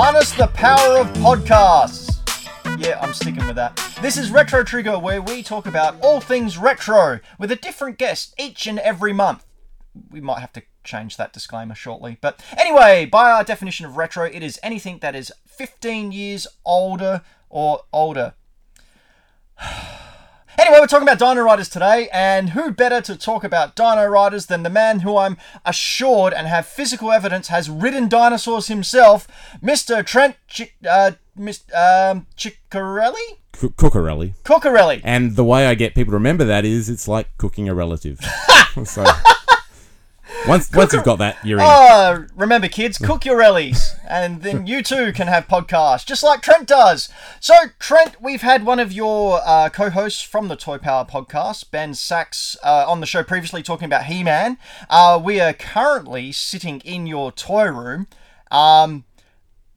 Harness the power of podcasts. Yeah, I'm sticking with that. This is Retro Trigger, where we talk about all things retro with a different guest each and every month. We might have to change that disclaimer shortly. But anyway, by our definition of retro, it is anything that is 15 years older or older. Anyway, we're talking about Dino Riders today, and who better to talk about Dino Riders than the man who I'm assured and have physical evidence has ridden dinosaurs himself, Mr. Trent Ch- uh, Mr. Um, Ciccarelli? C- Cookarelli. Coccarelli. And the way I get people to remember that is it's like cooking a relative. so once once you've got that, you're in. Oh, remember, kids, cook your rellies, and then you too can have podcasts, just like Trent does. So, Trent, we've had one of your uh, co-hosts from the Toy Power podcast, Ben Sachs, uh, on the show previously talking about He-Man. Uh, we are currently sitting in your toy room. Um,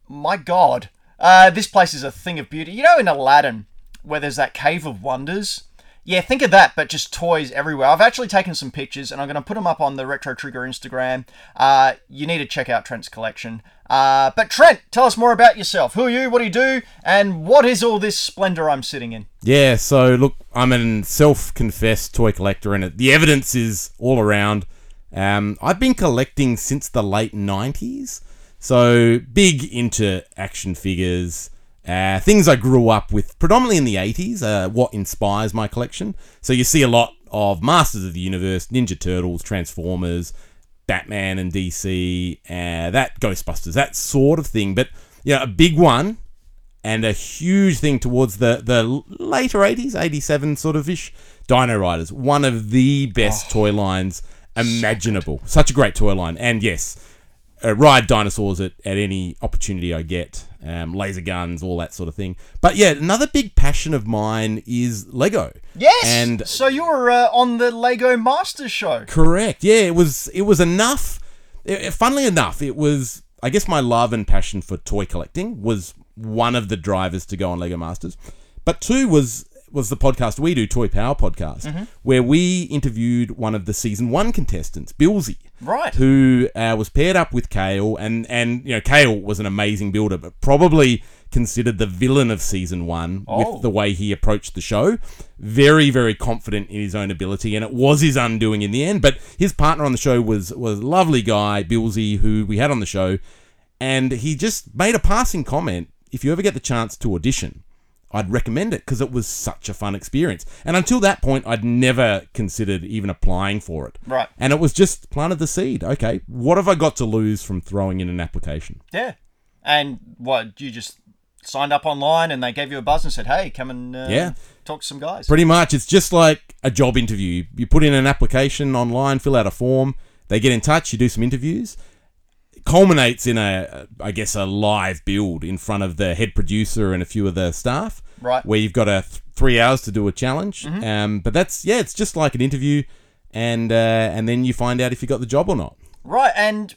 my God, uh, this place is a thing of beauty. You know, in Aladdin, where there's that cave of wonders. Yeah, think of that, but just toys everywhere. I've actually taken some pictures, and I'm going to put them up on the Retro Trigger Instagram. Uh, you need to check out Trent's collection. Uh, but Trent, tell us more about yourself. Who are you? What do you do? And what is all this splendor I'm sitting in? Yeah, so look, I'm a self-confessed toy collector, and the evidence is all around. Um, I've been collecting since the late '90s, so big into action figures, uh, things I grew up with, predominantly in the '80s. Uh, what inspires my collection? So you see a lot of Masters of the Universe, Ninja Turtles, Transformers, Batman and DC, uh, that Ghostbusters, that sort of thing. But yeah, a big one and a huge thing towards the the later 80s 87 sort of ish dino riders one of the best toy lines imaginable such a great toy line and yes uh, ride dinosaurs at, at any opportunity i get um, laser guns all that sort of thing but yeah another big passion of mine is lego Yes. And- so you were uh, on the Lego Masters show. Correct. Yeah, it was. It was enough. It, it- funnily enough, it was. I guess my love and passion for toy collecting was one of the drivers to go on Lego Masters, but two was was the podcast we do, Toy Power Podcast, where we interviewed one of the season one contestants, Billsy, Right. who uh, was paired up with Kale, and and you know Kale was an amazing builder, but probably considered the villain of season one Oh. with the way he approached the show. Very very confident in his own ability, and it was his undoing in the end. But his partner on the show was was a lovely guy, Billsy, who we had on the show, and he just made a passing comment. If you ever get the chance to audition, I'd recommend it because it was such a fun experience. And until that point, I'd never considered even applying for it. Right. And it was just planted the seed. Okay, what have I got to lose from throwing in an application? Yeah. And what, you just signed up online and they gave you a buzz and said, hey, come and uh, Yeah. talk to some guys. Pretty much, it's just like a job interview. You put in an application online, fill out a form, they get in touch, you do some interviews. Culminates in a, I guess, a live build in front of the head producer and a few of the staff. Right. Where you've got a th- three hours to do a challenge. Um, but that's yeah, it's just like an interview, and uh, and then you find out if you got the job or not. Right, and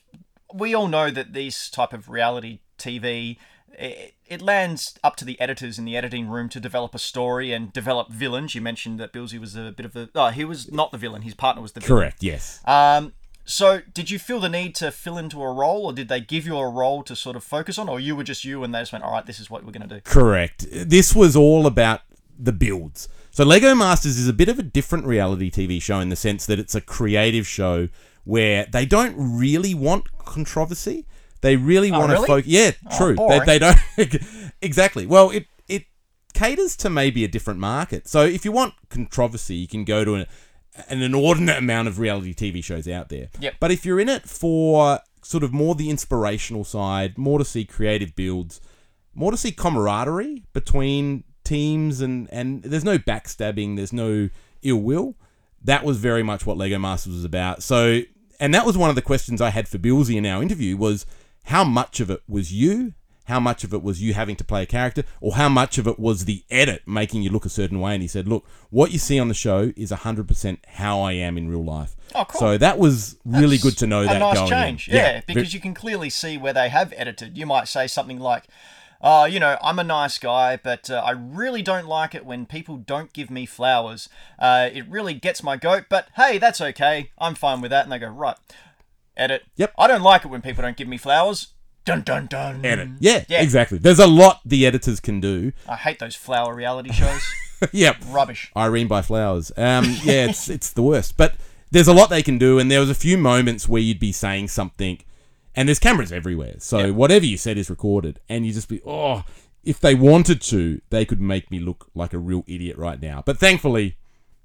we all know that these type of reality TV it, it lands up to the editors in the editing room to develop a story and develop villains. You mentioned that Billsy was a bit of a oh, he was not the villain. His partner was the villain. Correct. Yes. Um, so did you feel the need to fill into a role, or did they give you a role to sort of focus on, or you were just you and they just went, all right, this is what we're going to do. Correct. This was all about the builds. So Lego Masters is a bit of a different reality TV show in the sense that it's a creative show where they don't really want controversy. They really oh, want really? to focus. Yeah, oh, true. they, they don't exactly. Well, it it caters to maybe a different market. So if you want controversy, you can go to an, an inordinate amount of reality TV shows out there. Yep. But if you're in it for sort of more the inspirational side, more to see creative builds, more to see camaraderie between teams and and there's no backstabbing, there's no ill will. That was very much what Lego Masters was about. So and that was one of the questions I had for Billsy in our interview was how much of it was you, how much of it was you having to play a character, or how much of it was the edit making you look a certain way. And he said, Look, what you see on the show is 100% how I am in real life. Oh, cool. So that was really That's good to know a that nice going change, in. yeah, because you can clearly see where they have edited. You might say something like, "Oh, you know, I'm a nice guy, but uh, I really don't like it when people don't give me flowers. Uh, it really gets my goat, but hey, that's okay. I'm fine with that." And they go, "Right, edit. Yep. I don't like it when people don't give me flowers. Dun dun dun. edit. Yeah, Yeah. exactly. There's a lot the editors can do. I hate those flower reality shows. yep. Rubbish. Irene by Flowers. Um, yeah, it's it's the worst. But there's a lot they can do, and there was a few moments where you'd be saying something, and there's cameras everywhere, so Yeah. whatever you said is recorded, and you just be oh, if they wanted to, they could make me look like a real idiot right now. But thankfully,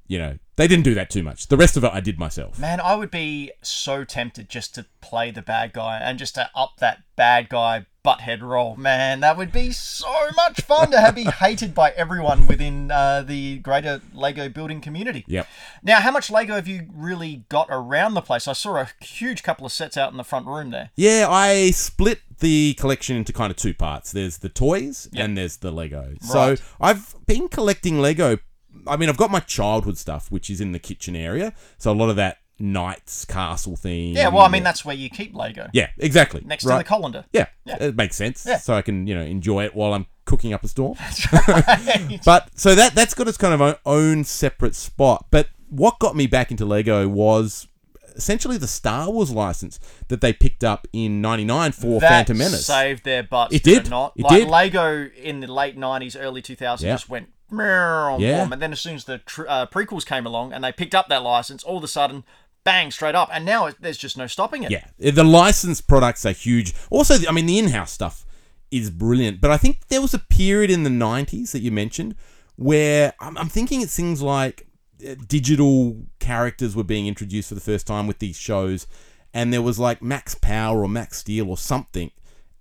you know, they didn't do that too much. The rest of it I did myself. Man, I would be so tempted just to play the bad guy and just to up that bad guy butthead role. Man, that would be so much fun to have be hated by everyone within uh, the greater Lego building community. Yep. Now, how much Lego have you really got around the place? I saw a huge couple of sets out in the front room there. Yeah, I split the collection into kind of two parts. There's the toys and there's the Lego. Right. So I've been collecting Lego. I mean, I've got my childhood stuff, which is in the kitchen area. So a lot of that Knights Castle thing. Yeah, well, I mean, that's where you keep Lego. yeah, exactly. Next Right. to the colander. Yeah, Yeah. it makes sense. Yeah. So I can you know enjoy it while I'm cooking up a storm. Right. But so that that's got its kind of own separate spot. But what got me back into Lego was essentially the Star Wars license that they picked up in '99 for that Phantom Menace. saved their butts. It did, not. It like did. Lego in the late '90s, early 2000s Yeah. just went meow, Yeah. boom. and then as soon as the tr- uh, prequels came along and they picked up that license, all of a sudden, bang, straight up, and now it, there's just no stopping it. Yeah, the licensed products are huge. Also, I mean, the in-house stuff is brilliant. But I think there was a period in the '90s that you mentioned where I'm, I'm thinking it's things like uh, digital characters were being introduced for the first time with these shows, and there was like Max Power or Max Steel or something.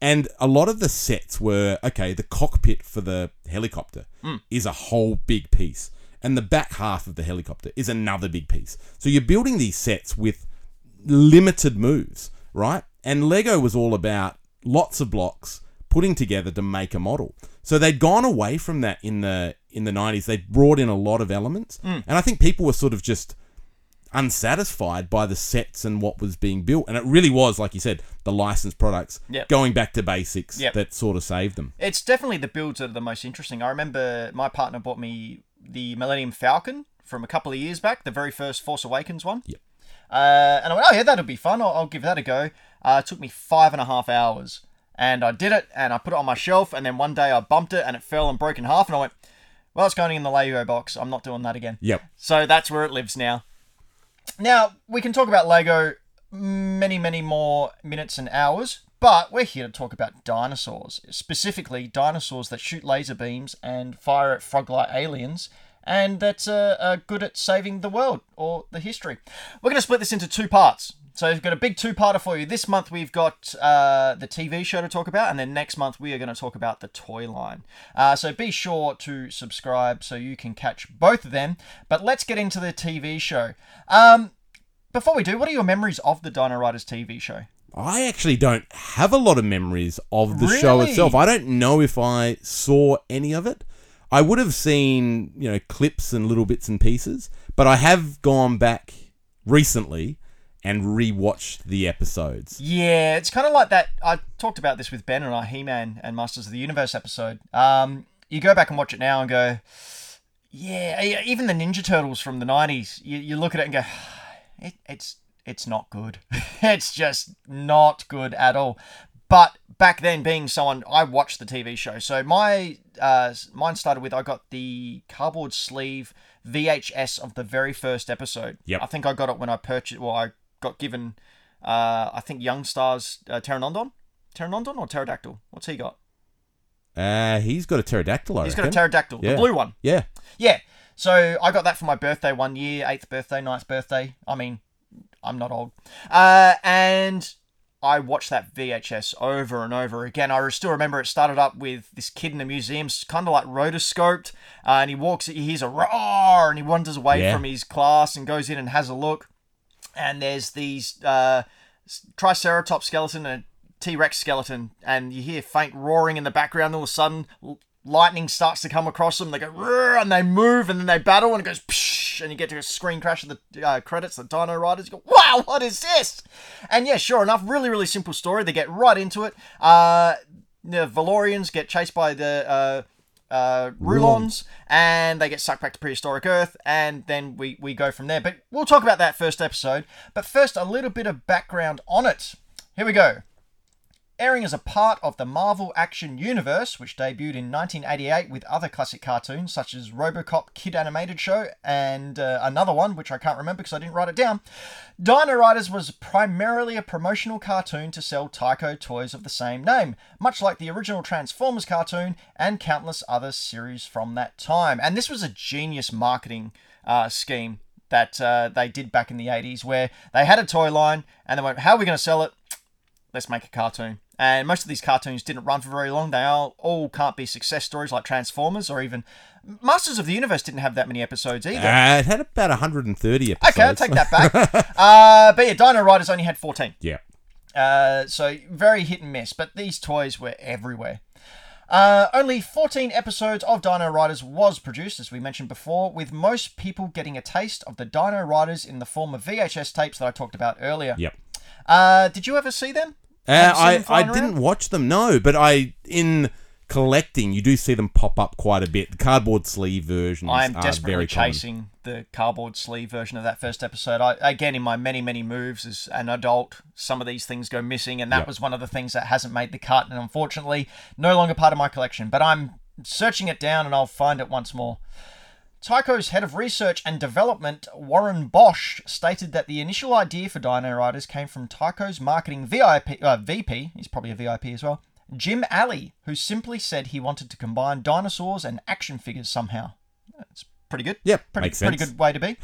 And a lot of the sets were okay. The cockpit for the helicopter hmm. is a whole big piece, and the back half of the helicopter is another big piece. So you're building these sets with limited moves, right? And Lego was all about lots of blocks putting together to make a model. So they'd gone away from that in the in the 90s. They brought in a lot of elements. Hmm. And I think people were sort of just unsatisfied by the sets and what was being built. And it really was, like you said, the licensed products Yep. going back to basics Yep. that sort of saved them. It's definitely the builds that are the most interesting. I remember my partner bought me the Millennium Falcon from a couple of years back, the very first Force Awakens one. Yep. Uh, and I went, oh yeah, that'll be fun. I'll, I'll give that a go. Uh, it took me five and a half hours, and I did it, and I put it on my shelf, and then one day I bumped it, and it fell and broke in half, and I went, well, it's going in the Lego box. I'm not doing that again. Yep. So that's where it lives now. Now, we can talk about Lego many, many more minutes and hours, but we're here to talk about dinosaurs. Specifically, dinosaurs that shoot laser beams and fire at frog like aliens, and that uh, are good at saving the world or the history. We're going to split this into two parts. So we've got a big two-parter for you. This month we've got uh, the TV show to talk about, and then next month we are going to talk about the toy line. Uh, so be sure to subscribe so you can catch both of them. But let's get into the TV show. Um, before we do, what are your memories of the Dino Riders TV show? I actually don't have a lot of memories of the show itself. I don't know if I saw any of it. I would have seen, you know, clips and little bits and pieces, but I have gone back recently and rewatched the episodes. Yeah, it's kind of like that. I talked about this with Ben and our He-Man and Masters of the Universe episode. Um, you go back and watch it now and go, yeah, even the Ninja Turtles from the '90s. You, you look at it and go, it, it's it's not good. it's just not good at all. But back then, being someone, I watched the TV show. So my uh, mine started with I got the cardboard sleeve VHS of the very first episode. Yep. I think I got it when I purchased. Well, I got given. Uh, I think Yungstar's uh, Pteranodon, Pteranodon or pterodactyl. What's he got? Uh, he's got a pterodactyl, I He's got a pterodactyl, Yeah. the blue one. Yeah. Yeah. So I got that for my birthday one year, eighth birthday, ninth birthday. I mean, I'm not old. Uh, and I watched that VHS over and over again. I still remember it started up with this kid in a museum, kind of like rotoscoped, uh, and he walks, he hears a roar, and he wanders away Yeah. from his class and goes in and has a look. And there's these uh, Triceratops skeleton and T Rex skeleton, and you hear faint roaring in the background. All of a sudden, lightning starts to come across them. They go and they move, and then they battle, and it goes psh, and you get to a screen crash of the uh, credits. The Dino Riders. You go, wow, what is this? And yeah, sure enough, really, really simple story. They get right into it. Uh, the Valorians get chased by the uh, Rulons, and they get sucked back to prehistoric Earth, and then we, we go from there. But we'll talk about that first episode. But first, a little bit of background on it. Here we go. Airing as a part of the Marvel Action Universe, which debuted in 1988 with other classic cartoons such as Robocop Kid Animated Show and uh, another one, which I can't remember because I didn't write it down. Dino Riders was primarily a promotional cartoon to sell Tyco toys of the same name, much like the original Transformers cartoon and countless other series from that time. And this was a genius marketing uh, scheme that uh, they did back in the 80s where they had a toy line and they went, How are we going to sell it? Let's make a cartoon. And most of these cartoons didn't run for very long. They all, all can't be success stories like Transformers or even Masters of the Universe didn't have that many episodes either. Uh, it had about 130 episodes. Okay, I'll take that back. uh, but yeah, Dino Riders only had 14. Yeah. Uh, so very hit and miss, but these toys were everywhere. Uh, only 14 episodes of Dino Riders was produced, as we mentioned before, with most people getting a taste of the Dino Riders in the form of VHS tapes that I talked about earlier. Yep. Uh, did you ever see them? Uh, Have you seen I, I didn't watch them, no, but I in collecting you do see them pop up quite a bit. The cardboard sleeve versions I'm are desperately very common. chasing the cardboard sleeve version of that first episode. I, again, in my many, many moves as an adult, some of these things go missing, and that Yep. was one of the things that hasn't made the cut, and unfortunately, no longer part of my collection. But I'm searching it down, and I'll find it once more. Tyco's head of research and development, Warren Bosch, stated that the initial idea for Dino Riders came from Tyco's marketing VIP, uh, VP, he's probably a VIP as well, Jim Alley, who simply said he wanted to combine dinosaurs and action figures somehow. That's pretty good. Yep, pretty, pretty good way to be.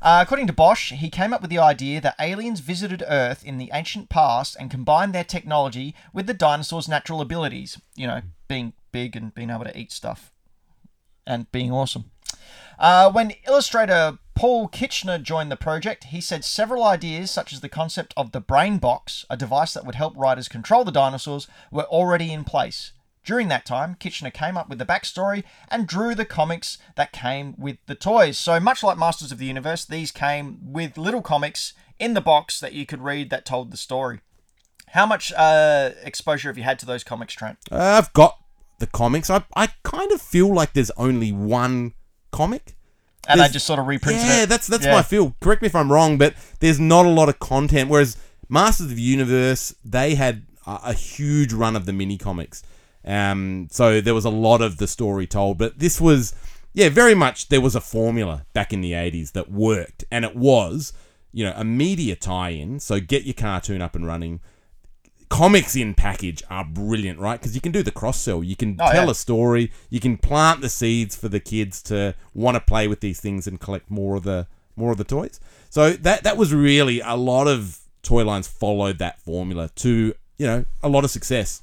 Uh, according to Bosch, he came up with the idea that aliens visited Earth in the ancient past and combined their technology with the dinosaurs' natural abilities. You know, being big and being able to eat stuff and being awesome. Uh, when illustrator Paul Kirchner joined the project, he said several ideas, such as the concept of the Brain Box, a device that would help writers control the dinosaurs, were already in place. During that time, Kirchner came up with the backstory and drew the comics that came with the toys. So, much like Masters of the Universe, these came with little comics in the box that you could read that told the story. How much uh, exposure have you had to those comics, Trent? Uh, I've got the comics. I I kind of feel like there's only one comic. And they There's- just sort of reprinted yeah, it. that's that's Yeah. my feel. Correct me if I'm wrong, but there's not a lot of content. Whereas Masters of the Universe, they had a, a huge run of the mini comics, um, so there was a lot of the story told. But this was, yeah, very much there was a formula back in the '80s that worked, and it was, you know, a media tie-in. So get your cartoon up and running. Comics in package are brilliant, right? Because you can do the cross sell. You can Oh, tell yeah. a story. You can plant the seeds for the kids to want to play with these things and collect more of the more of the toys. So that that was really a lot of toy lines followed that formula to you know a lot of success.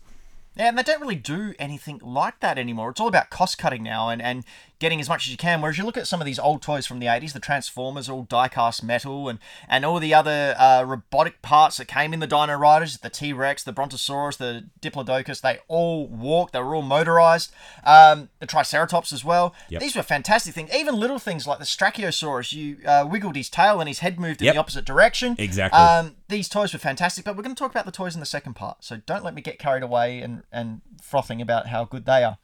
Yeah, and they don't really do anything like that anymore. It's all about cost cutting now and, and getting as much as you can. Whereas you look at some of these old toys from the 80s, the Transformers, are all die cast metal, and, and all the other uh, robotic parts that came in the Dino Riders the T Rex, the Brontosaurus, the Diplodocus they all walked, they were all motorized. Um, the Triceratops as well. Yep. These were fantastic things. Even little things like the Strachiosaurus, you uh, wiggled his tail and his head moved in Yep. the opposite direction. Exactly. Um, these toys were fantastic, but we're going to talk about the toys in the second part. So don't let me get carried away and, and frothing about how good they are.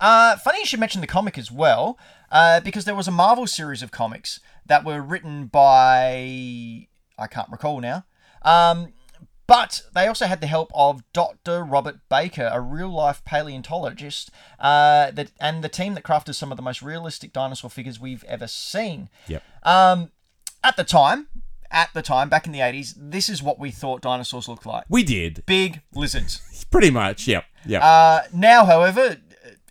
Uh, funny you should mention the comic as well, uh, because there was a Marvel series of comics that were written by I can't recall now. Um, but they also had the help of Dr. Robert Bakker, a real life paleontologist, uh, that and the team that crafted some of the most realistic dinosaur figures we've ever seen. Yep. Um, at the time, at the time, back in the 80s, this is what we thought dinosaurs looked like We did big lizards. pretty much. Yep. Yep. Uh, now, however,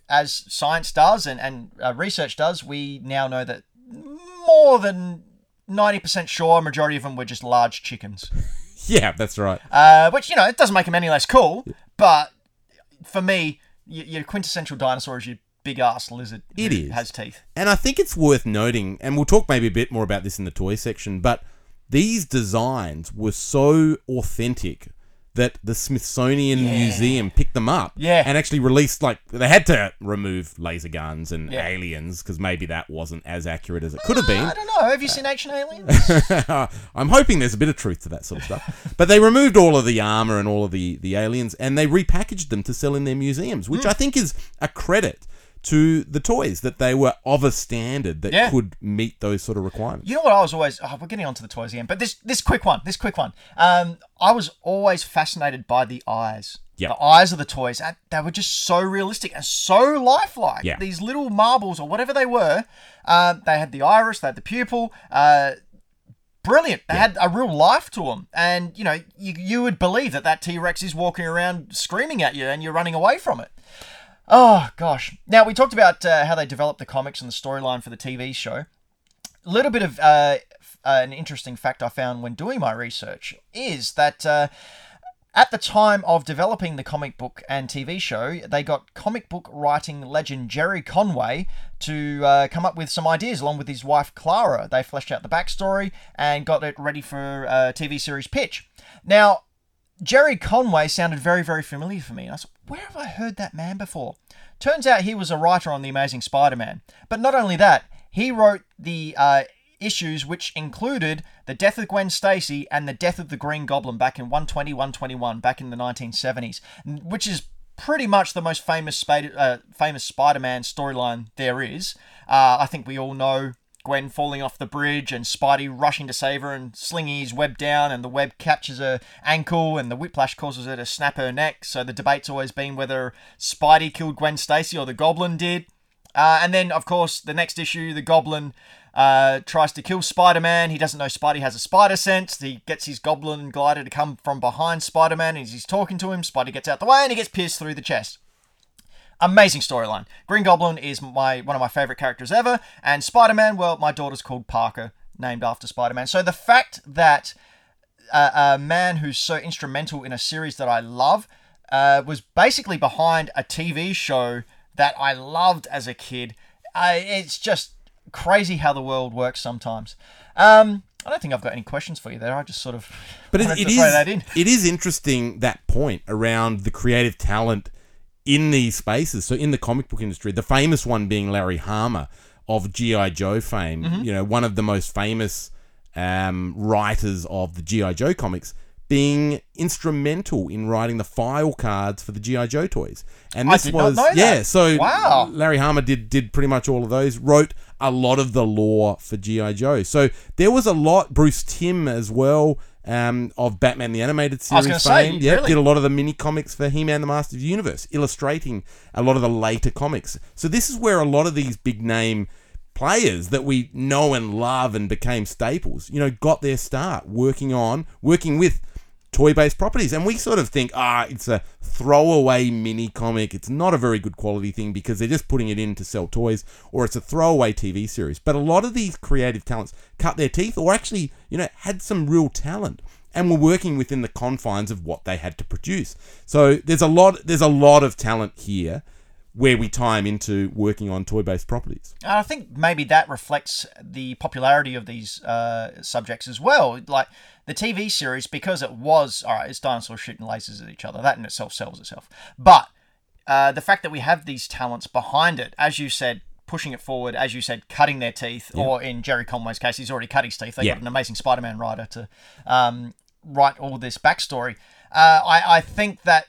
as science does and, and uh, research does, we now know that more than 90% sure majority of them were just large chickens. yeah, that's right. Uh, which, you know, it doesn't make them any less cool, but for me, your quintessential dinosaur is your big ass lizard. It is. Has teeth. And I think it's worth noting, and we'll talk maybe a bit more about this in the toy section, but these designs were so authentic that the Smithsonian Museum picked them up Yeah. and actually released, like, they had to remove laser guns and Yeah. aliens because maybe that wasn't as accurate as it could have uh, been. I don't know. Have you seen Ancient Aliens? I'm hoping there's a bit of truth to that sort of stuff. But they removed all of the armor and all of the, the aliens and they repackaged them to sell in their museums, which hmm. I think is a credit to the toys that they were of a standard that Yeah. could meet those sort of requirements. You know what I was always oh, we're getting onto the toys again, but this this quick one, this quick one. Um, I was always fascinated by the eyes. Yeah. The eyes of the toys. They were just so realistic and so lifelike. Yeah. These little marbles or whatever they were. Uh, they had the iris, they had the pupil. Uh, brilliant. They had a real life to them, and you know you you would believe that that T Rex is walking around screaming at you, and you're running away from it. Oh gosh! Now we talked about uh, how they developed the comics and the storyline for the TV show. A little bit of uh, uh, an interesting fact I found when doing my research is that uh, at the time of developing the comic book and TV show, they got comic book writing legend Gerry Conway to uh, come up with some ideas along with his wife Clara. They fleshed out the backstory and got it ready for a TV series pitch. Now, Gerry Conway sounded very, very familiar for me. I said, where have I heard that man before? Turns out he was a writer on The Amazing Spider Man. But not only that, he wrote the uh, issues which included the death of Gwen Stacy and the death of the Green Goblin back in 120, 121, back in the 1970s, which is pretty much the most famous, Spider- uh, famous Spider-Man storyline there is. Uh, I think we all know Gwen falling off the bridge and Spidey rushing to save her and slinging his web down, and the web catches her ankle, and the whiplash causes her to snap her neck. So the debate's always been whether Spidey killed Gwen Stacy or the Goblin did. Uh, and then, of course, the next issue, the Goblin uh, tries to kill Spider Man. He doesn't know Spidey has a spider sense. He gets his Goblin glider to come from behind Spider Man, as he's talking to him, Spidey gets out the way and he gets pierced through the chest. Amazing storyline. Green Goblin is my one of my favorite characters ever, and Spider Man. Well, my daughter's called Parker, named after Spider Man. So the fact that a, a man who's so instrumental in a series that I love uh, was basically behind a TV show that I loved as a kid. I, it's just crazy how the world works sometimes. Um, I don't think I've got any questions for you there. I just sort of But it, it is that in. it is interesting that point around the creative talent in these spaces. So in the comic book industry, the famous one being Larry Hama of GI Joe fame. Mm-hmm. You know, one of the most famous um, writers of the GI Joe comics. Being instrumental in writing the file cards for the GI Joe toys, and this was yeah. So Wow. Larry Hama did did pretty much all of those. Wrote a lot of the lore for GI Joe. So there was a lot. Bruce Timm as well. Um, of Batman the Animated Series say, fame. Yeah, really? did a lot of the mini comics for He Man the Master of the Universe, illustrating a lot of the later comics. So this is where a lot of these big name players that we know and love and became staples, you know, got their start working on, working with toy based properties. And we sort of think, ah, it's a throwaway mini comic. It's not a very good quality thing because they're just putting it in to sell toys, or it's a throwaway TV series. But a lot of these creative talents cut their teeth or actually, you know, had some real talent and were working within the confines of what they had to produce. So there's a lot there's a lot of talent here where we tie 'em into working on toy based properties. And I think maybe that reflects the popularity of these uh, subjects as well. Like the TV series, because it was all right, it's dinosaurs shooting lasers at each other. That in itself sells itself. But uh, the fact that we have these talents behind it, as you said, pushing it forward, as you said, cutting their teeth, or in Gerry Conway's case, he's already cut his teeth. They Yeah. got an amazing Spider-Man writer to um, write all this backstory. Uh, I, I think that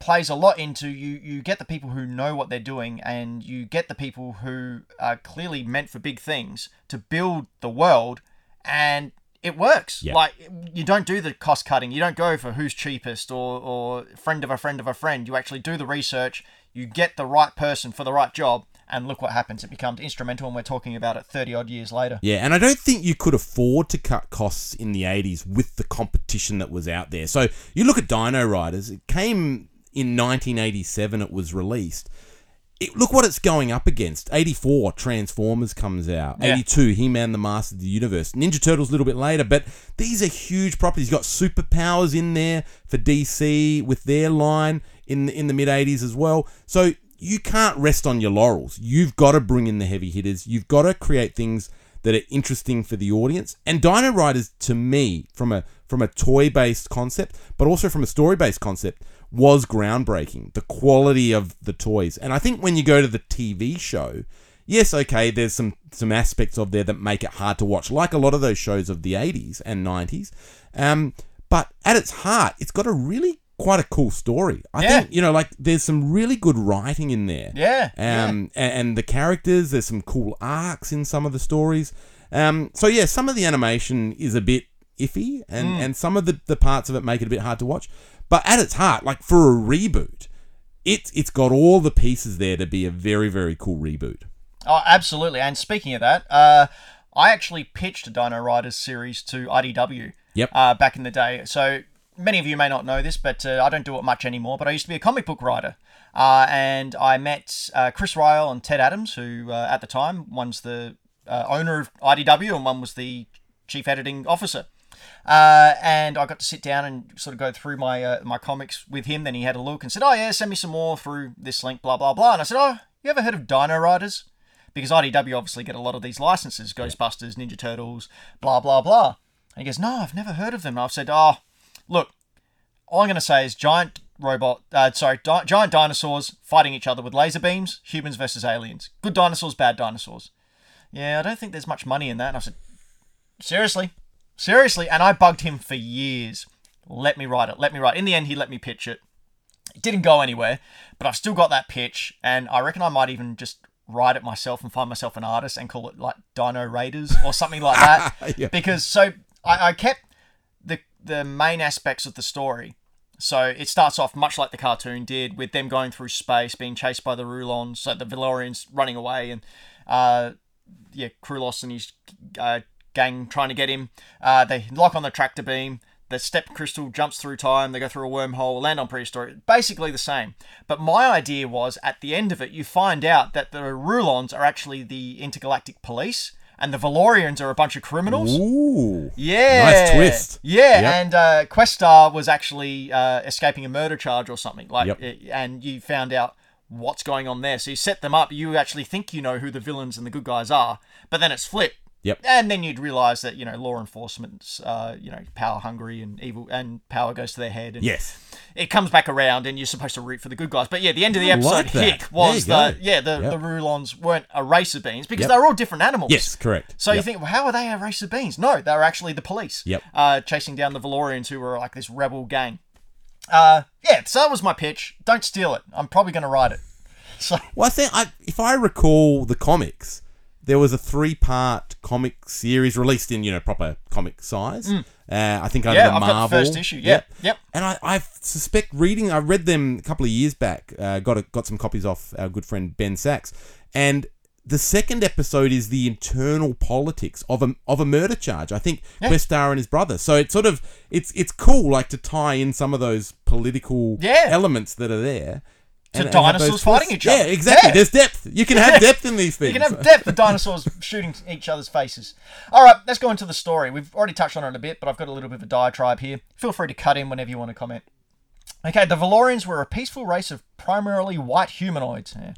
plays a lot into you you get the people who know what they're doing and you get the people who are clearly meant for big things to build the world and it works. Yeah. like you don't do the cost cutting. You don't go for who's cheapest or or friend of a friend of a friend. You actually do the research. You get the right person for the right job and look what happens. It becomes instrumental and we're talking about it 30 odd years later. Yeah, and I don't think you could afford to cut costs in the 80s with the competition that was out there. So you look at Dino Riders, it came in 1987, it was released. It, look what it's going up against. 84, Transformers comes out. Yeah. 82, He Man the Master of the Universe. Ninja Turtles a little bit later, but these are huge properties. You've got superpowers in there for DC with their line in the, in the mid 80s as well. So you can't rest on your laurels. You've got to bring in the heavy hitters. You've got to create things that are interesting for the audience. And Dino Riders, to me, from a from a toy based concept, but also from a story based concept, was groundbreaking. The quality of the toys, and I think when you go to the TV show, yes, okay, there's some some aspects of there that make it hard to watch, like a lot of those shows of the 80s and 90s. Um, but at its heart, it's got a really quite a cool story. I Yeah. think you know, like there's some really good writing in there. Yeah, yeah. Um, a- and, the characters, there's some cool arcs in some of the stories. Um, so yeah, some of the animation is a bit iffy, and Mm. and some of the the parts of it make it a bit hard to watch. But at its heart, like for a reboot, it's it's got all the pieces there to be a very very cool reboot. Oh, absolutely. And speaking of that, uh, I actually pitched a Dino Riders series to IDW. Yep. Uh, back in the day. So many of you may not know this, but uh, I don't do it much anymore. But I used to be a comic book writer, uh, and I met uh, Chris Ryall and Ted Adams, who uh, at the time one's the uh, owner of IDW and one was the chief editing officer. Uh, and I got to sit down and sort of go through my uh, my comics with him. Then he had a look and said, "Oh yeah, send me some more through this link." Blah blah blah. And I said, "Oh, you ever heard of Dino Riders?" Because IDW obviously get a lot of these licenses: Ghostbusters, Ninja Turtles, blah blah blah. And he goes, "No, I've never heard of them." And I've said, "Oh, look, all I'm going to say is giant robot, uh, sorry, di- giant dinosaurs fighting each other with laser beams, humans versus aliens. Good dinosaurs, bad dinosaurs. Yeah, I don't think there's much money in that. And I said, seriously, seriously. And I bugged him for years. Let me write it. Let me write. it. In the end, he let me pitch it. It didn't go anywhere, but I've still got that pitch, and I reckon I might even just write it myself and find myself an artist and call it like Dino Raiders or something like that. Yeah. Because so I, I kept the the main aspects of the story. So it starts off much like the cartoon did, with them going through space, being chased by the Rulons, so the Valorians running away, and uh, yeah, Krulos and his uh, gang trying to get him. Uh, they lock on the tractor beam. The step crystal jumps through time. They go through a wormhole, land on prehistoric. Basically the same. But my idea was at the end of it, you find out that the Rulons are actually the intergalactic police, and the Valorians are a bunch of criminals. Ooh, Yeah. Nice twist. Yeah, Yep. and uh, Questar was actually uh, escaping a murder charge or something. Like, Yep. uh, and you found out what's going on there. So you set them up. You actually think you know who the villains and the good guys are, but then it's flipped. Yep. And then you'd realize that you know law enforcement's uh, you know power hungry and evil, and power goes to their head. And yes, it comes back around, and you're supposed to root for the good guys. But yeah, the end of the episode like hick was the go. yeah the Yep. the Rulons weren't a race of beings because Yep. they were all different animals. yes, correct. So you think, well, how are they a race of beings? No, they were actually the police. Yep. Uh, chasing down the Valorians who were like this rebel gang. Uh, yeah, so that was my pitch. Don't steal it. I'm probably going to write it. So Well, I think I, if I recall the comics, there was a three-part comic series released in you know proper comic size. Uh, I think under Mm. yeah, the I've Marvel. got the first issue. Yep, yep. And I, I suspect reading. I read them a couple of years back. Uh, got a, got some copies off our good friend Ben Sachs, and the second episode is the internal politics of a of a murder charge. I think Questar and his brother. So it's sort of it's it's cool like to tie in some of those political Yeah. elements that are there. To and- and dinosaurs those fighting each other. Yeah, exactly. Yeah. There's depth. You can have depth in these things. You can have depth of dinosaurs shooting each other's faces. All right, let's go into the story. We've already touched on it a bit, but I've got a little bit of a diatribe here. Feel free to cut in whenever you want to comment. Okay, the Valorians were a peaceful race of primarily white humanoids yeah,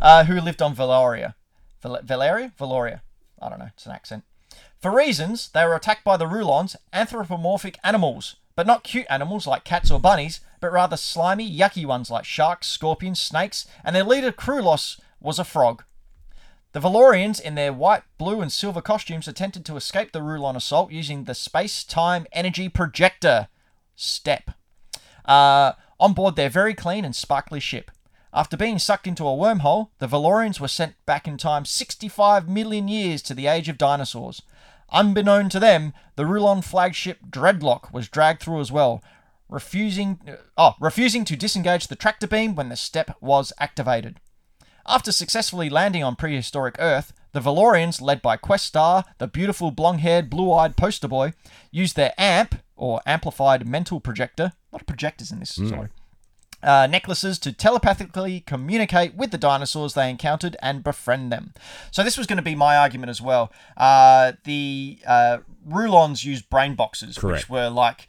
uh, who lived on Valoria. Val- Valeria? Valoria. I don't know. It's an accent. For reasons, they were attacked by the Rulons, anthropomorphic animals, but not cute animals like cats or bunnies, but rather slimy, yucky ones like sharks, scorpions, snakes, and their leader Krulos was a frog. The Valorians, in their white, blue, and silver costumes, attempted to escape the Rulon assault using the space time energy projector, STEP, uh, on board their very clean and sparkly ship. After being sucked into a wormhole, the Valorians were sent back in time 65 million years to the age of dinosaurs. Unbeknown to them, the Rulon flagship Dreadlock was dragged through as well, refusing uh, oh, refusing to disengage the tractor beam when the step was activated. After successfully landing on prehistoric Earth, the Valorians, led by Questar, the beautiful blonde-haired, blue-eyed poster boy, used their AMP, or amplified mental projector, a lot of projectors in this, hmm. sorry, uh, necklaces to telepathically communicate with the dinosaurs they encountered and befriend them. So this was going to be my argument as well. Uh, the uh, Rulons used brain boxes, Correct. which were like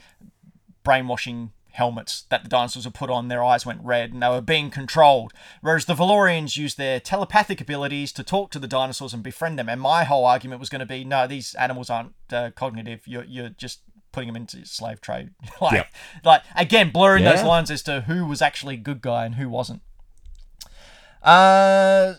brainwashing helmets that the dinosaurs were put on. Their eyes went red and they were being controlled. Whereas the Valorians used their telepathic abilities to talk to the dinosaurs and befriend them. And my whole argument was going to be, no, these animals aren't uh, cognitive. You're you're just putting them into slave trade. like, Yep. like again, blurring those lines as to who was actually a good guy and who wasn't. Uh.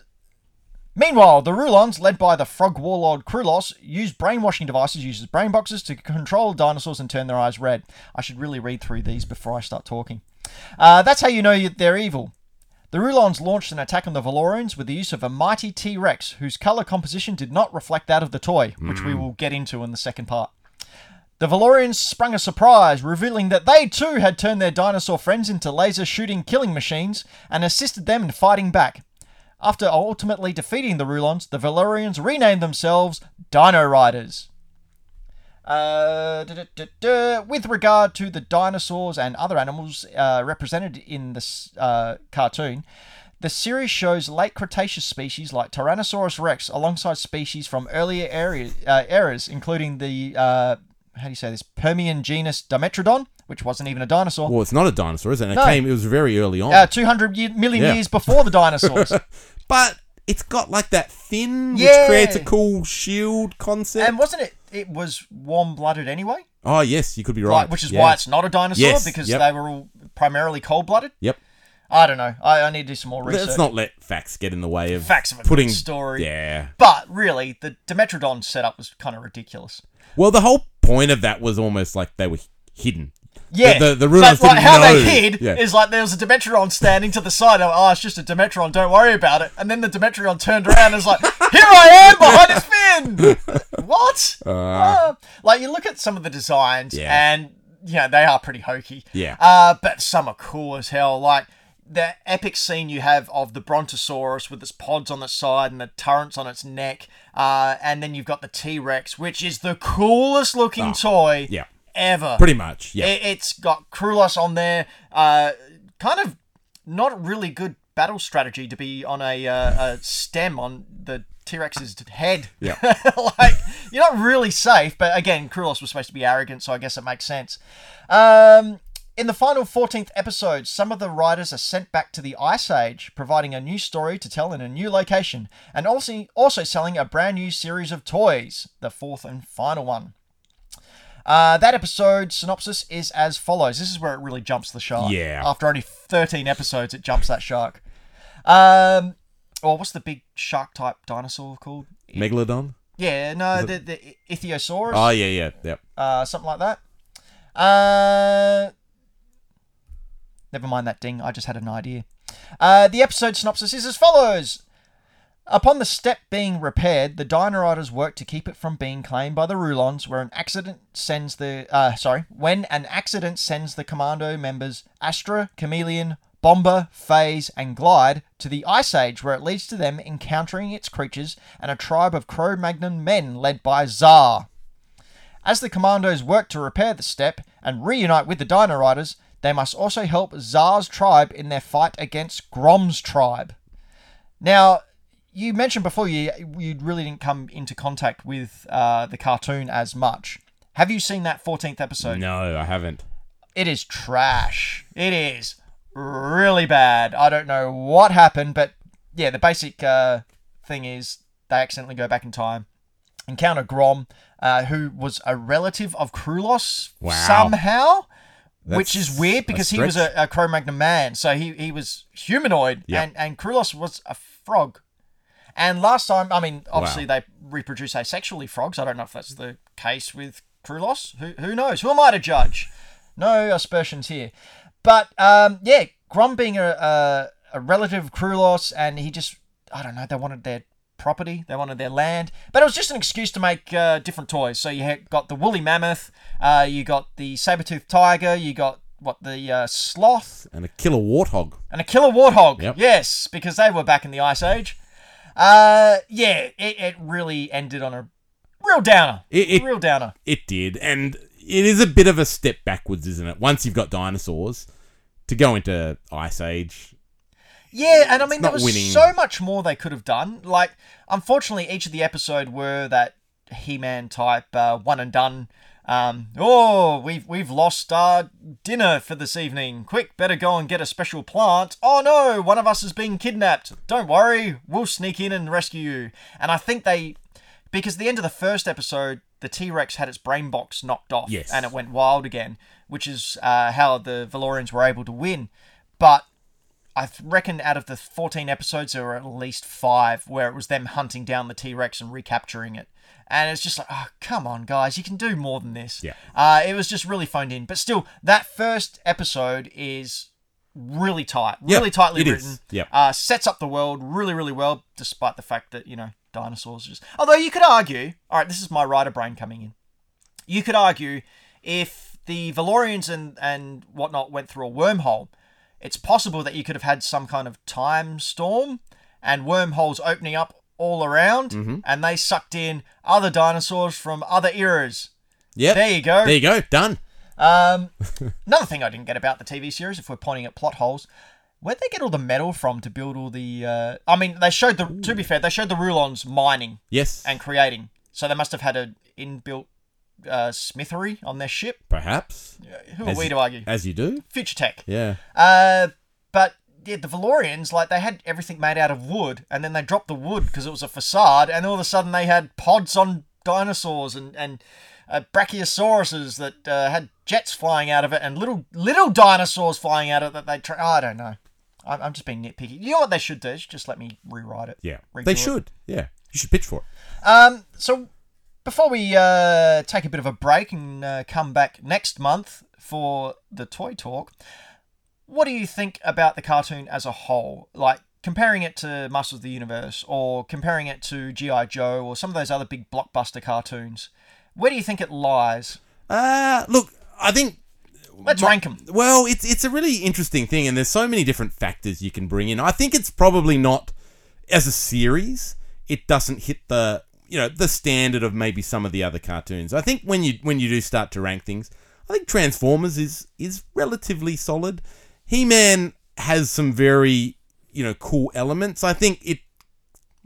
Meanwhile, the Rulons, led by the frog warlord Krulos, use brainwashing devices, uses brain boxes to control dinosaurs and turn their eyes red. I should really read through these before I start talking. Uh, that's how you know they're evil. The Rulons launched an attack on the Valorians with the use of a mighty T Rex, whose colour composition did not reflect that of the toy, which we will get into in the second part. The Valorians sprung a surprise, revealing that they too had turned their dinosaur friends into laser shooting killing machines and assisted them in fighting back. After ultimately defeating the Rulons, the Valorians renamed themselves Dino Riders. Uh. With regard to the dinosaurs and other animals uh, represented in this uh, cartoon, the series shows late Cretaceous species like Tyrannosaurus rex alongside species from earlier area, uh, eras, including the, uh, how do you say this, Permian genus Dimetrodon, which wasn't even a dinosaur. Well, it's not a dinosaur, is it? And No. It came. It was very early on. Uh, 200 ye- million Yeah. years before the dinosaurs. but it's got like that fin, which creates a cool shield concept. and wasn't it, it was warm blooded anyway? oh yes, you could be right. Like, which is Yeah. why it's not a dinosaur, Yes, because yep. they were all primarily cold blooded? Yep. I don't know. I, I need to do some more research. Let's not let facts get in the way of Facts of a good putting story. Yeah. But really, the Dimetrodon setup was kind of ridiculous. Well, the whole point of that was almost like they were hidden. Yeah, The- the- the So, like didn't how know. they hid Yeah. is like there was a Demetron standing to the side. Of, oh, it's just a Demetron. Don't worry about it. And then the Demetron turned around and was like, "Here I am behind his fin." what? Uh, like you look at some of the designs, Yeah. and you know they are pretty hokey. Yeah. Uh, but some are cool as hell. Like the epic scene you have of the Brontosaurus with its pods on the side and the turrets on its neck, uh, and then you've got the T Rex, which is the coolest looking toy Oh, Yeah. ever. Pretty much. Yeah. It, it's got Krulos on there. Uh, kind of not really good battle strategy to be on a, uh, a stem on the T Rex's head. Yeah. like, you're not really safe, but again, Krulos was supposed to be arrogant, so I guess it makes sense. Um, in the final 14th episode, some of the riders are sent back to the Ice Age, providing a new story to tell in a new location, and also, also selling a brand new series of toys, the fourth and final one. Uh, that episode synopsis is as follows. This is where it really jumps the shark. Yeah. After only 13 episodes, it jumps that shark. Um, or what's the big shark type dinosaur called? Megalodon. Yeah, no, the, the Ichthyosaurus. Oh yeah, yeah, yep. uh, something like that. Uh, never mind that ding. I just had an idea. Uh, the episode synopsis is as follows. Upon the step being repaired, the Dino Riders work to keep it from being claimed by the Rulons, where an accident sends the uh, sorry, when an accident sends the commando members Astra, Chameleon, Bomber, Faze, and Glide to the Ice Age, where it leads to them encountering its creatures and a tribe of Cro-Magnon men led by Zar. As the commandos work to repair the step and reunite with the Dino Riders, they must also help Zar's tribe in their fight against Grom's tribe. Now, you mentioned before you you really didn't come into contact with uh, the cartoon as much. Have you seen that 14th episode? No, I haven't. It is trash. It is really bad. I don't know what happened, but yeah, the basic uh, thing is they accidentally go back in time, encounter Grom, uh, who was a relative of Krulos Wow. somehow. Which is weird because he was a, a Cro-Magnon man, so he, he was humanoid, Yeah. and and Krulos was a frog. And last time, I mean, obviously Wow. they reproduce asexually frogs. I don't know if that's the case with Krulos. Who who knows? Who am I to judge? No aspersions here. But um, yeah, Grom being a, a a relative of Krulos, and he just I don't know. They wanted their property, they wanted their land, but it was just an excuse to make uh, different toys. So you had, got the woolly mammoth, uh, you got the saber-toothed tiger, you got what the uh, sloth, And a killer warthog. and a killer warthog. Yep. Yes, because they were back in the Ice Age. Uh, yeah, it, it really ended on a real downer. It- it- real downer. It did, and it is a bit of a step backwards, isn't it? Once you've got dinosaurs, to go into Ice Age. Yeah, and I mean there was winning. so much more they could have done. Like, unfortunately, each of the episode were that He-Man type uh, one and done. Um, oh, we've we've lost our dinner for this evening. Quick, better go and get a special plant. Oh no, one of us is being kidnapped. Don't worry, we'll sneak in and rescue you. And I think they, because at the end of the first episode, the T Rex had its brain box knocked off, Yes. and it went wild again, which is uh, how the Valorians were able to win. But I reckon out of the 14 episodes, there were at least five where it was them hunting down the T Rex and recapturing it. And it's just like, oh, come on, guys, you can do more than this. Yeah. Uh, it was just really phoned in. But still, that first episode is really tight, Yep, really tightly it is. written. Yep. Uh, sets up the world really, really well, despite the fact that you know dinosaurs. Just although you could argue, all right, this is my writer brain coming in. You could argue if the Valorians and and whatnot went through a wormhole, it's possible that you could have had some kind of time storm and wormholes opening up all around, Mm-hmm. and they sucked in other dinosaurs from other eras. Yep. There you go. There you go. Done. Um, another thing I didn't get about the TV series, if we're pointing at plot holes, where'd they get all the metal from to build all the? Uh, I mean, they showed the. To be fair, they showed the Rulons mining Yes. and creating, so they must have had an inbuilt uh, smithery on their ship. Perhaps. Who are As we to argue? As you do. Future tech. Yeah. Uh, but yeah, the Valorians, like they had everything made out of wood, and then they dropped the wood because it was a facade, and all of a sudden they had pods on dinosaurs and and uh, brachiosauruses that uh, had jets flying out of it, and little little dinosaurs flying out of it that they. Tra- I don't know. I'm, I'm just being nitpicky. You know what they should do? Is just let me rewrite it. Yeah. They it. should. Yeah. You should pitch for it. Um, so before we uh, take a bit of a break and uh, come back next month for the toy talk, what do you think about the cartoon as a whole? Like comparing it to Masters of the Universe or comparing it to G.I. Joe or some of those other big blockbuster cartoons. Where do you think it lies? Uh, look, I think Let's rank them. Well, it's it's a really interesting thing, and there's so many different factors you can bring in. I think it's probably not as a series. It doesn't hit the you know the standard of maybe some of the other cartoons. I think when you when you do start to rank things, I think Transformers is is relatively solid. He Man has some very you know cool elements. I think it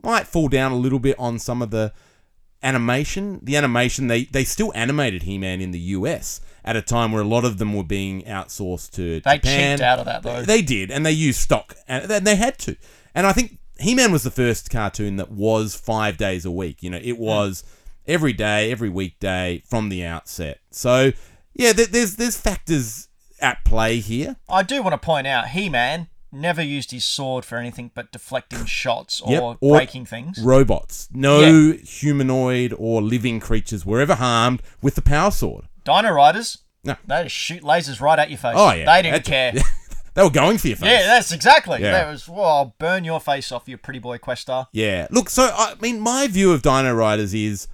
might fall down a little bit on some of the animation. The animation they they still animated He Man in the US at a time where a lot of them were being outsourced to They Japan. cheaped out of that though. They did, and they used stock, and they- they had to. And I think He Man was the first cartoon that was five days a week. You know, it was every day, every weekday from the outset. So yeah, there, there's there's factors at play here. I do want to point out He-Man never used his sword for anything but deflecting shots or, Yep, or- breaking things. Robots, no humanoid or living creatures were ever harmed with the power sword. Dino Riders, No. they just shoot lasers right at your face. Oh yeah, They didn't That's- care. they were going for your face. Yeah, that's exactly. Yeah. That was, well, I'll burn your face off, you pretty boy Questar. Yeah. Look, so I mean, my view of Dino Riders is,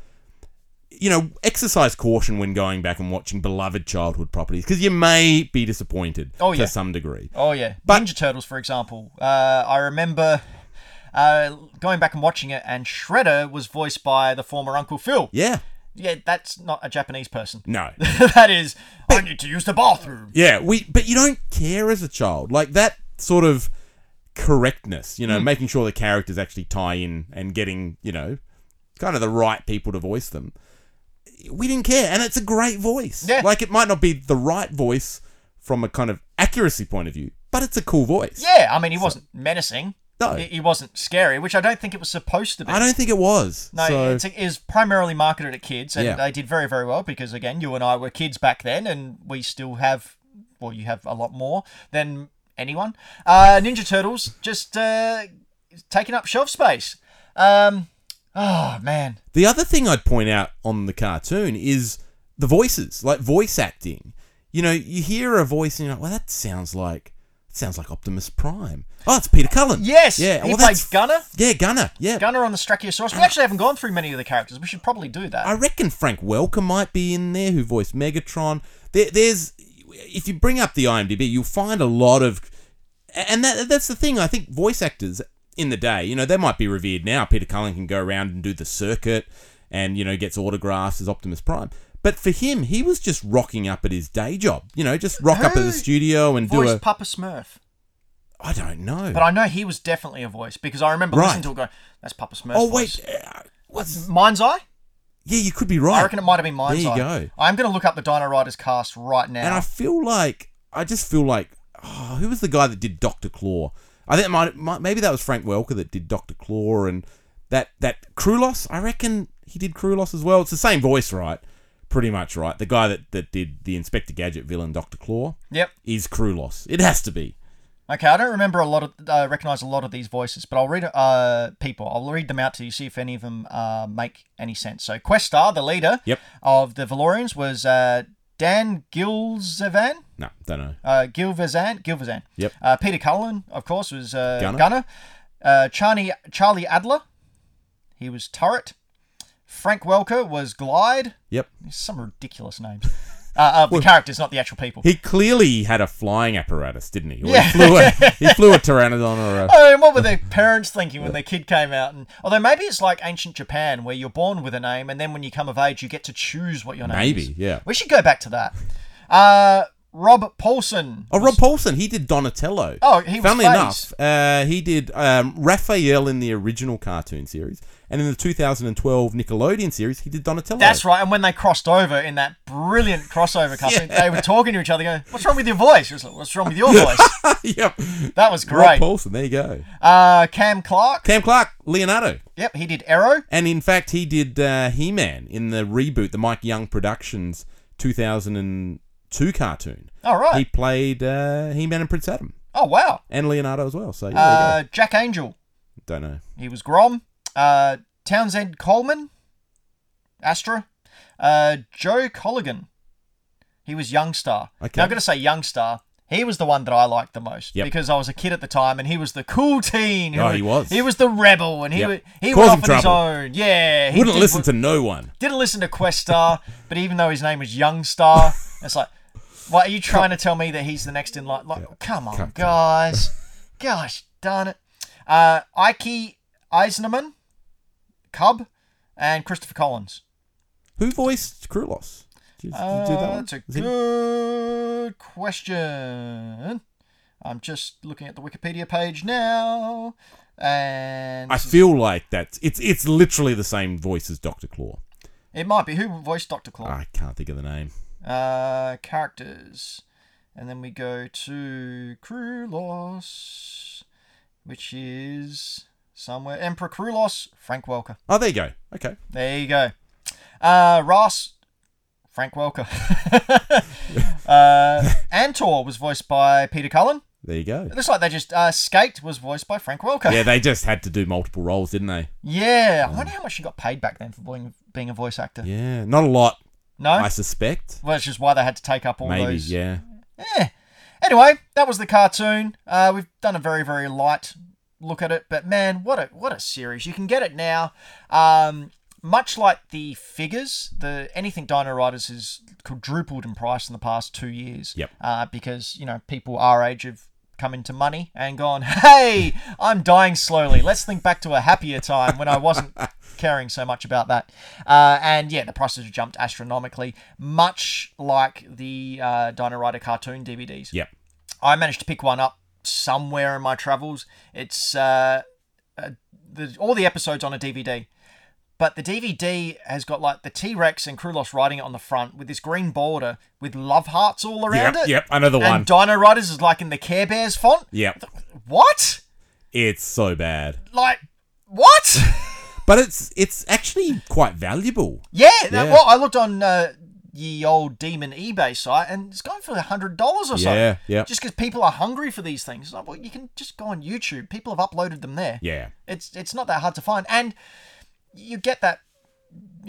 you know, exercise caution when going back and watching beloved childhood properties because you may be disappointed Oh, yeah. to some degree. Oh, yeah. But- Ninja Turtles, for example. Uh, I remember uh, going back and watching it, and Shredder was voiced by the former Uncle Phil. Yeah. Yeah, that's not a Japanese person. No. that is, I need to use the bathroom. Yeah. We. But you don't care as a child like that sort of correctness. You know, mm. making sure the characters actually tie in and getting you know, kind of the right people to voice them. We didn't care, and it's a great voice. Yeah. Like it might not be the right voice from a kind of accuracy point of view, but it's a cool voice. Yeah, I mean, he wasn't menacing. No. He, he wasn't scary, which I don't think it was supposed to be. I don't think it was. No, so, it's, it is primarily marketed at kids, and Yeah. they did very, very well because, again, you and I were kids back then, and we still have, well, you have a lot more than anyone. Uh, Ninja Turtles just uh, taking up shelf space. Um, oh, man. The other thing I'd point out on the cartoon is the voices, like voice acting. You know, you hear a voice and you're like, well, that sounds like sounds like Optimus Prime. Oh, it's Peter Cullen. Yes, Yeah. he well, played that's- Gunner. Yeah, Gunner. Yeah. Gunner on the Brachiosaurus. We actually haven't gone through many of the characters. We should probably do that. I reckon Frank Welker might be in there, who voiced Megatron. There, there's, if you bring up the IMDb, you'll find a lot of, and that, that's the thing. I think voice actors in the day, you know, they might be revered now. Peter Cullen can go around and do the circuit, and you know, gets autographs as Optimus Prime. But for him, he was just rocking up at his day job. You know, just rock up at the studio and do a. Papa Smurf. I don't know. But I know he was definitely a voice because I remember Right. listening to it going, that's Papa Smurf." oh wait, uh, what's? Mind-Zei? Yeah, you could be right. I reckon it might have been Mind's There you Eye. go. I'm going to look up the Dino Riders cast right now. And I feel like I just feel like oh, who was the guy that did Doctor Claw? I think it might, might maybe that was Frank Welker that did Doctor Claw and that that Krulos. I reckon he did Krulos as well. It's the same voice, right? Pretty much right. The guy that, that did the Inspector Gadget villain Doctor Claw Yep. is Krulos. It has to be. Okay, I don't remember a lot of, uh, recognize a lot of these voices, but I'll read uh people. I'll read them out to you, see if any of them uh make any sense. So Questar, the leader Yep. of the Valorians, was uh Dan Gilzevan. No, don't know. Uh, Gilvezan. Gilvezan. Yep. Uh, Peter Cullen, of course, was uh, Gunner. Gunner. Uh, Charlie, Charlie Adler. He was Turret. Frank Welker was Glide. Yep. Some ridiculous names. Uh, of the characters, not the actual people. He clearly had a flying apparatus, didn't he? Or Yeah. He flew a, he flew a pteranodon or a. I mean, what were their parents thinking when their kid came out? And although maybe it's like ancient Japan, where you're born with a name, and then when you come of age, you get to choose what your name is. Maybe, yeah. We should go back to that. Uh, Rob Paulsen. Oh, Rob Paulsen. He did Donatello. Oh, he was Funnily enough, uh, he did um, Raphael in the original cartoon series, and in the 2012 Nickelodeon series, he did Donatello. That's right. And when they crossed over in that brilliant crossover couple, they were talking to each other, going, "What's wrong with your voice?" Like, "What's wrong with your voice?" yep. That was great. Rob. Paulsen. There you go. Uh, Cam Clarke. Cam Clarke, Leonardo. Yep, he did Arrow. And in fact, he did uh, He Man in the reboot, the Mike Young Productions 2002 cartoon. All right. He played uh, He Man and Prince Adam. oh wow. And Leonardo as well. So, yeah, Uh, Jack Angel. Don't know. He was Grom. Uh, Townsend Coleman. Astra. Uh, Joe Colligan. He was Yungstar. Okay. Now I'm going to say Yungstar. He was the one that I liked the most Yep. because I was a kid at the time, and he was the cool teen. who Oh, he was. He was the rebel, and he Yep. he Causing went off on his own. Yeah, he Wouldn't did- listen to no one. didn't listen to Questar, but even though his name was Yungstar, it's like, what are you trying to tell me that he's the next in line? Like, come on, Come- guys, gosh darn it. Uh, Ike Eisnerman, Cub, and Christopher Collins. Who voiced Krulos? Did you, did you Uh, do that one? that's a he- good question. I'm just looking at the Wikipedia page now, and I feel like that's it's it's literally the same voice as Doctor Claw. it might be who voiced Doctor Claw. I can't think of the name. Uh, characters. And then we go to Krulos, which is somewhere. Emperor Krulos, Frank Welker. Oh, there you go. Okay. There you go. Uh, Rasp, Frank Welker. uh, Antor was voiced by Peter Cullen. There you go. It looks like they just. Uh, Skate was voiced by Frank Welker. Yeah, they just had to do multiple roles, didn't they? Yeah, I wonder how much she got paid back then for being, being a voice actor. Yeah, not a lot, No? I suspect. Well, it's just why they had to take up all Maybe, those. yeah. Eh. Anyway, that was the cartoon. Uh, we've done a very, very light look at it, but man, what a what a series! You can get it now. Um, much like the figures, the anything Dino Riders has quadrupled in price in the past two years. Yep. Uh, because you know people our age have come into money and gone, hey, I'm dying slowly. Let's think back to a happier time when I wasn't caring so much about that. Uh, and yeah, the prices have jumped astronomically, much like the uh, Dino Rider cartoon DVDs. Yep. I managed to pick one up somewhere in my travels. It's uh, uh, the, all the episodes on a DVD. But the DVD has got like the T Rex and Krulos riding it on the front with this green border with love hearts all around Yep, it. yep, another one. And Dino Riders is like in the Care Bears font. Yep. What? It's so bad. Like, what? But it's it's actually quite valuable. yeah, Yeah. well, I looked on uh, the old Demon eBay site and it's going for a $100 or so. Yeah, yeah. Just because people are hungry for these things. It's like, well, you can just go on YouTube. People have uploaded them there. Yeah. It's it's not that hard to find, and you get that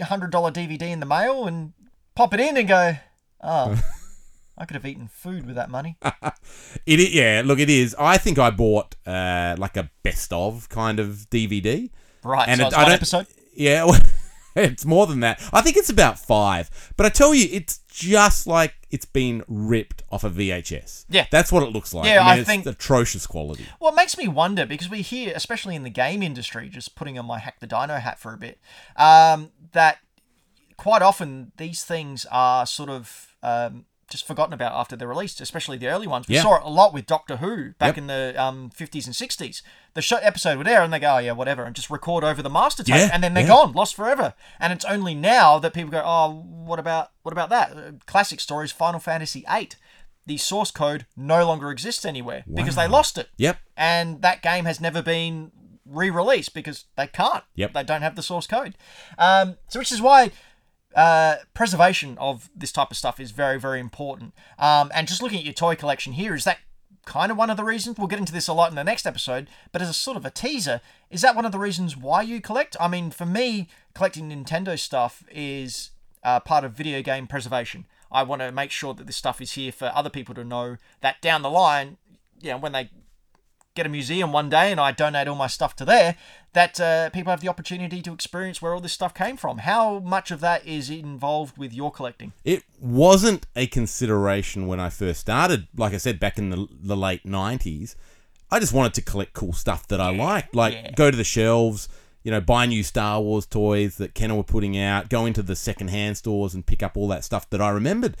hundred dollar DVD in the mail and pop it in and go, oh, I could have eaten food with that money. It yeah, look it is. I think I bought uh like a best of kind of DVD. Right, And so it- it's I one don't- episode. Yeah, well, it's more than that. I think it's about 5. But I tell you it's just like it's been ripped off a VHS. Yeah. That's what it looks like. Yeah, I, mean, I it's think- atrocious quality. Well, it makes me wonder because we hear, especially in the game industry, just putting on my Hack the Dino hat for a bit, um, that quite often these things are sort of um, just forgotten about after they're released, especially the early ones. We Yeah. saw it a lot with Doctor Who back Yep. in the um, 50s and 60s. The show episode would air and they go, oh, yeah, whatever, and just record over the master tape, Yeah, and then they're yeah. gone, lost forever. And it's only now that people go, oh, what about what about that? Uh, Classic stories, Final Fantasy VIII. The source code no longer exists anywhere because they lost it Yep. and that game has never been re-released because they can't. Yep. They don't have the source code. Um, so which is why uh, preservation of this type of stuff is very, very important. Um, and just looking at your toy collection here, is that kind of one of the reasons? We'll get into this a lot in the next episode, but as a sort of a teaser, is that one of the reasons why you collect? I mean, for me, collecting Nintendo stuff is uh, part of video game preservation. I want to make sure that this stuff is here for other people to know that down the line, you know, when they get a museum one day and I donate all my stuff to there, that uh, people have the opportunity to experience where all this stuff came from. How much of that is involved with your collecting? It wasn't a consideration when I first started. Like I said, back in the, the late 90s, I just wanted to collect cool stuff that I liked. Like, yeah. go to the shelves, you know, buy new Star Wars toys that Kenner were putting out, go into the secondhand stores and pick up all that stuff that I remembered.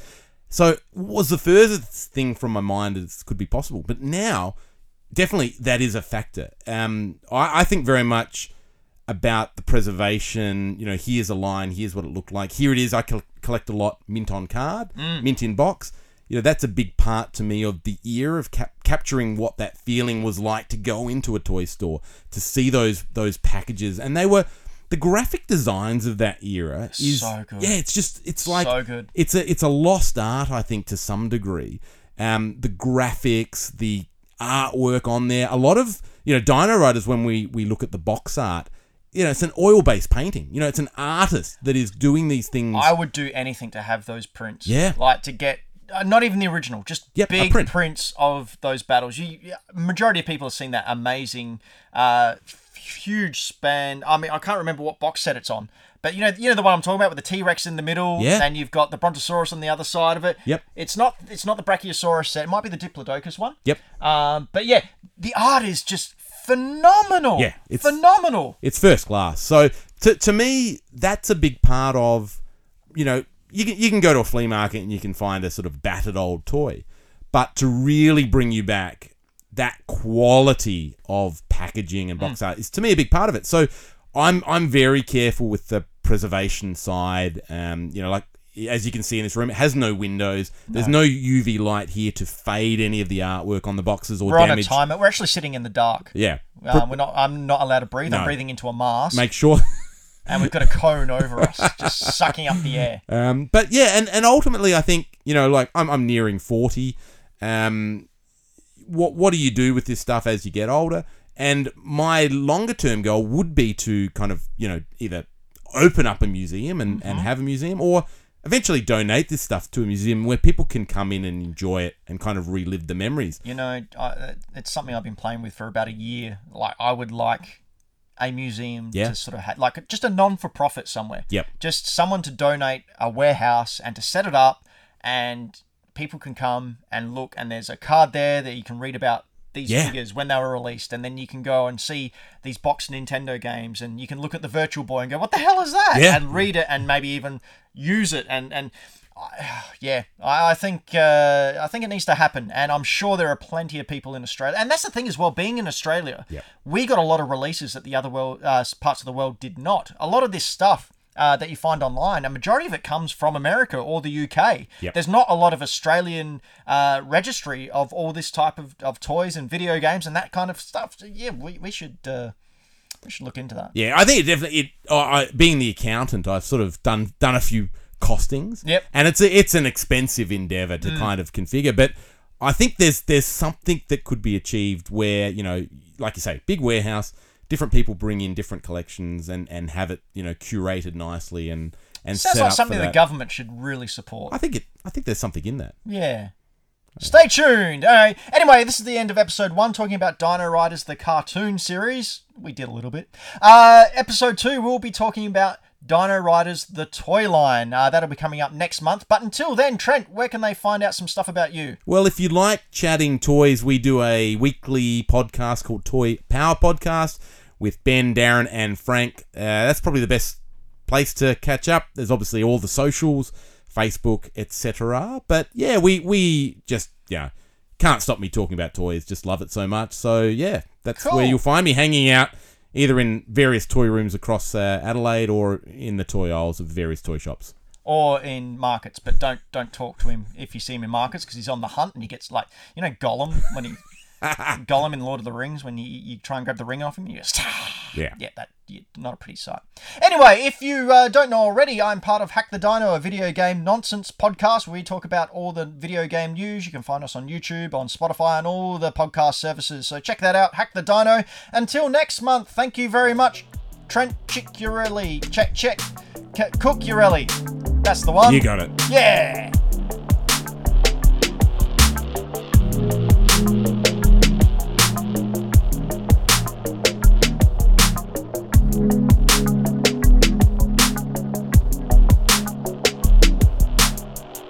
So, was the furthest thing from my mind as could be possible. But now, definitely that is a factor. Um, I, I think very much about the preservation. You know, here's a line, here's what it looked like. Here it is. I col- collect a lot mint on card, mint in box. You know, that's a big part to me of the era of cap- capturing what that feeling was like to go into a toy store to see those those packages, and they were the graphic designs of that era is So good. yeah, it's just it's like So good. it's a it's a lost art, I think, to some degree. Um, the graphics, the artwork on there, a lot of you know, Dino Riders. When we we look at the box art, you know, it's an oil based painting. You know, it's an artist that is doing these things. I would do anything to have those prints. Yeah. Like to get. Uh, not even the original, just Yep, big print. prints of those battles. You, majority of people have seen that amazing, uh, huge span. I mean, I can't remember what box set it's on, but you know, you know the one I'm talking about with the T Rex in the middle, Yeah. and you've got the Brontosaurus on the other side of it. Yep. It's not, it's not the Brachiosaurus set. It might be the Diplodocus one. Yep. Um, but yeah, the art is just phenomenal. Yeah, it's- phenomenal. it's first class. So to, to me, that's a big part of, you know, you can, you can go to a flea market and you can find a sort of battered old toy, but to really bring you back that quality of packaging and box art is to me a big part of it. So I'm I'm very careful with the preservation side. Um, you know, like as you can see in this room, it has no windows. There's no UV light here to fade any of the artwork on the boxes or We're on a damage. timer. We're actually sitting in the dark. Yeah. Um, we're not. I'm not allowed to breathe. I'm breathing into a mask, Make sure and we've got a cone over us, just sucking up the air. Um, but yeah, and, and ultimately, I think you know, like I'm, I'm nearing forty. Um, what what do you do with this stuff as you get older? And my longer term goal would be to kind of you know either open up a museum and, and mm-hmm. have a museum, or eventually donate this stuff to a museum where people can come in and enjoy it and kind of relive the memories. You know, I, it's something I've been playing with for about a year. Like, I would like a museum Yeah. to sort of have, like, just a non-for-profit somewhere. Yep. Just someone to donate a warehouse and to set it up, and people can come and look, and there's a card there that you can read about these Yeah. figures when they were released, and then you can go and see these box Nintendo games, and you can look at the Virtual Boy and go, "What the hell is that?" Yeah. and read it, and maybe even use it, and and yeah, I, I think uh, I think it needs to happen, and I'm sure there are plenty of people in Australia. And that's the thing as well, being in Australia, Yep. we got a lot of releases that the other world uh, parts of the world did not. A lot of this stuff. Uh, that you find online, a majority of it comes from America or the UK. Yep. There's not a lot of Australian uh, registry of all this type of, of toys and video games and that kind of stuff. So, yeah, we, we should uh, we should look into that. Yeah, I think it definitely. It, I I, being the accountant, I've sort of done done a few costings. Yep. And it's a, it's an expensive endeavor to kind of configure, but I think there's there's something that could be achieved where you know, like you say, big warehouse, different people bring in different collections and and have it you know curated nicely and and Sounds set like up something the government should really support. I think it. I think there's something in that. Yeah. Stay tuned. All right. Anyway, this is the end of episode one, talking about Dino Riders, the cartoon series. We did a little bit. Uh, episode two, we'll be talking about Dino Riders, the toy line. Uh, that'll be coming up next month. But until then, Trent, where can they find out some stuff about you? Well, if you like chatting toys, we do a weekly podcast called Toy Power Podcast with Ben, Darren, and Frank. Uh, that's probably the best place to catch up. There's obviously all the socials, Facebook, etc. But yeah, we we just yeah can't stop me talking about toys. Just love it so much. So yeah, that's Cool. where you'll find me hanging out. Either in various toy rooms across uh, Adelaide or in the toy aisles of various toy shops. Or in markets, but don't don't talk to him if you see him in markets because he's on the hunt and he gets like you know Gollum when he Gollum in Lord of the Rings when you, you try and grab the ring off him, you just yeah yeah that yeah, not a pretty sight. Anyway, if you uh, don't know already, I'm part of Hack the Dino, a video game nonsense podcast where we talk about all the video game news. You can find us on YouTube, on Spotify, and all the podcast services. So check that out, Hack the Dino. Until next month, thank you very much, Trent Chicurelli. Check check, C- Cook Urelli. That's the one. You got it. Yeah.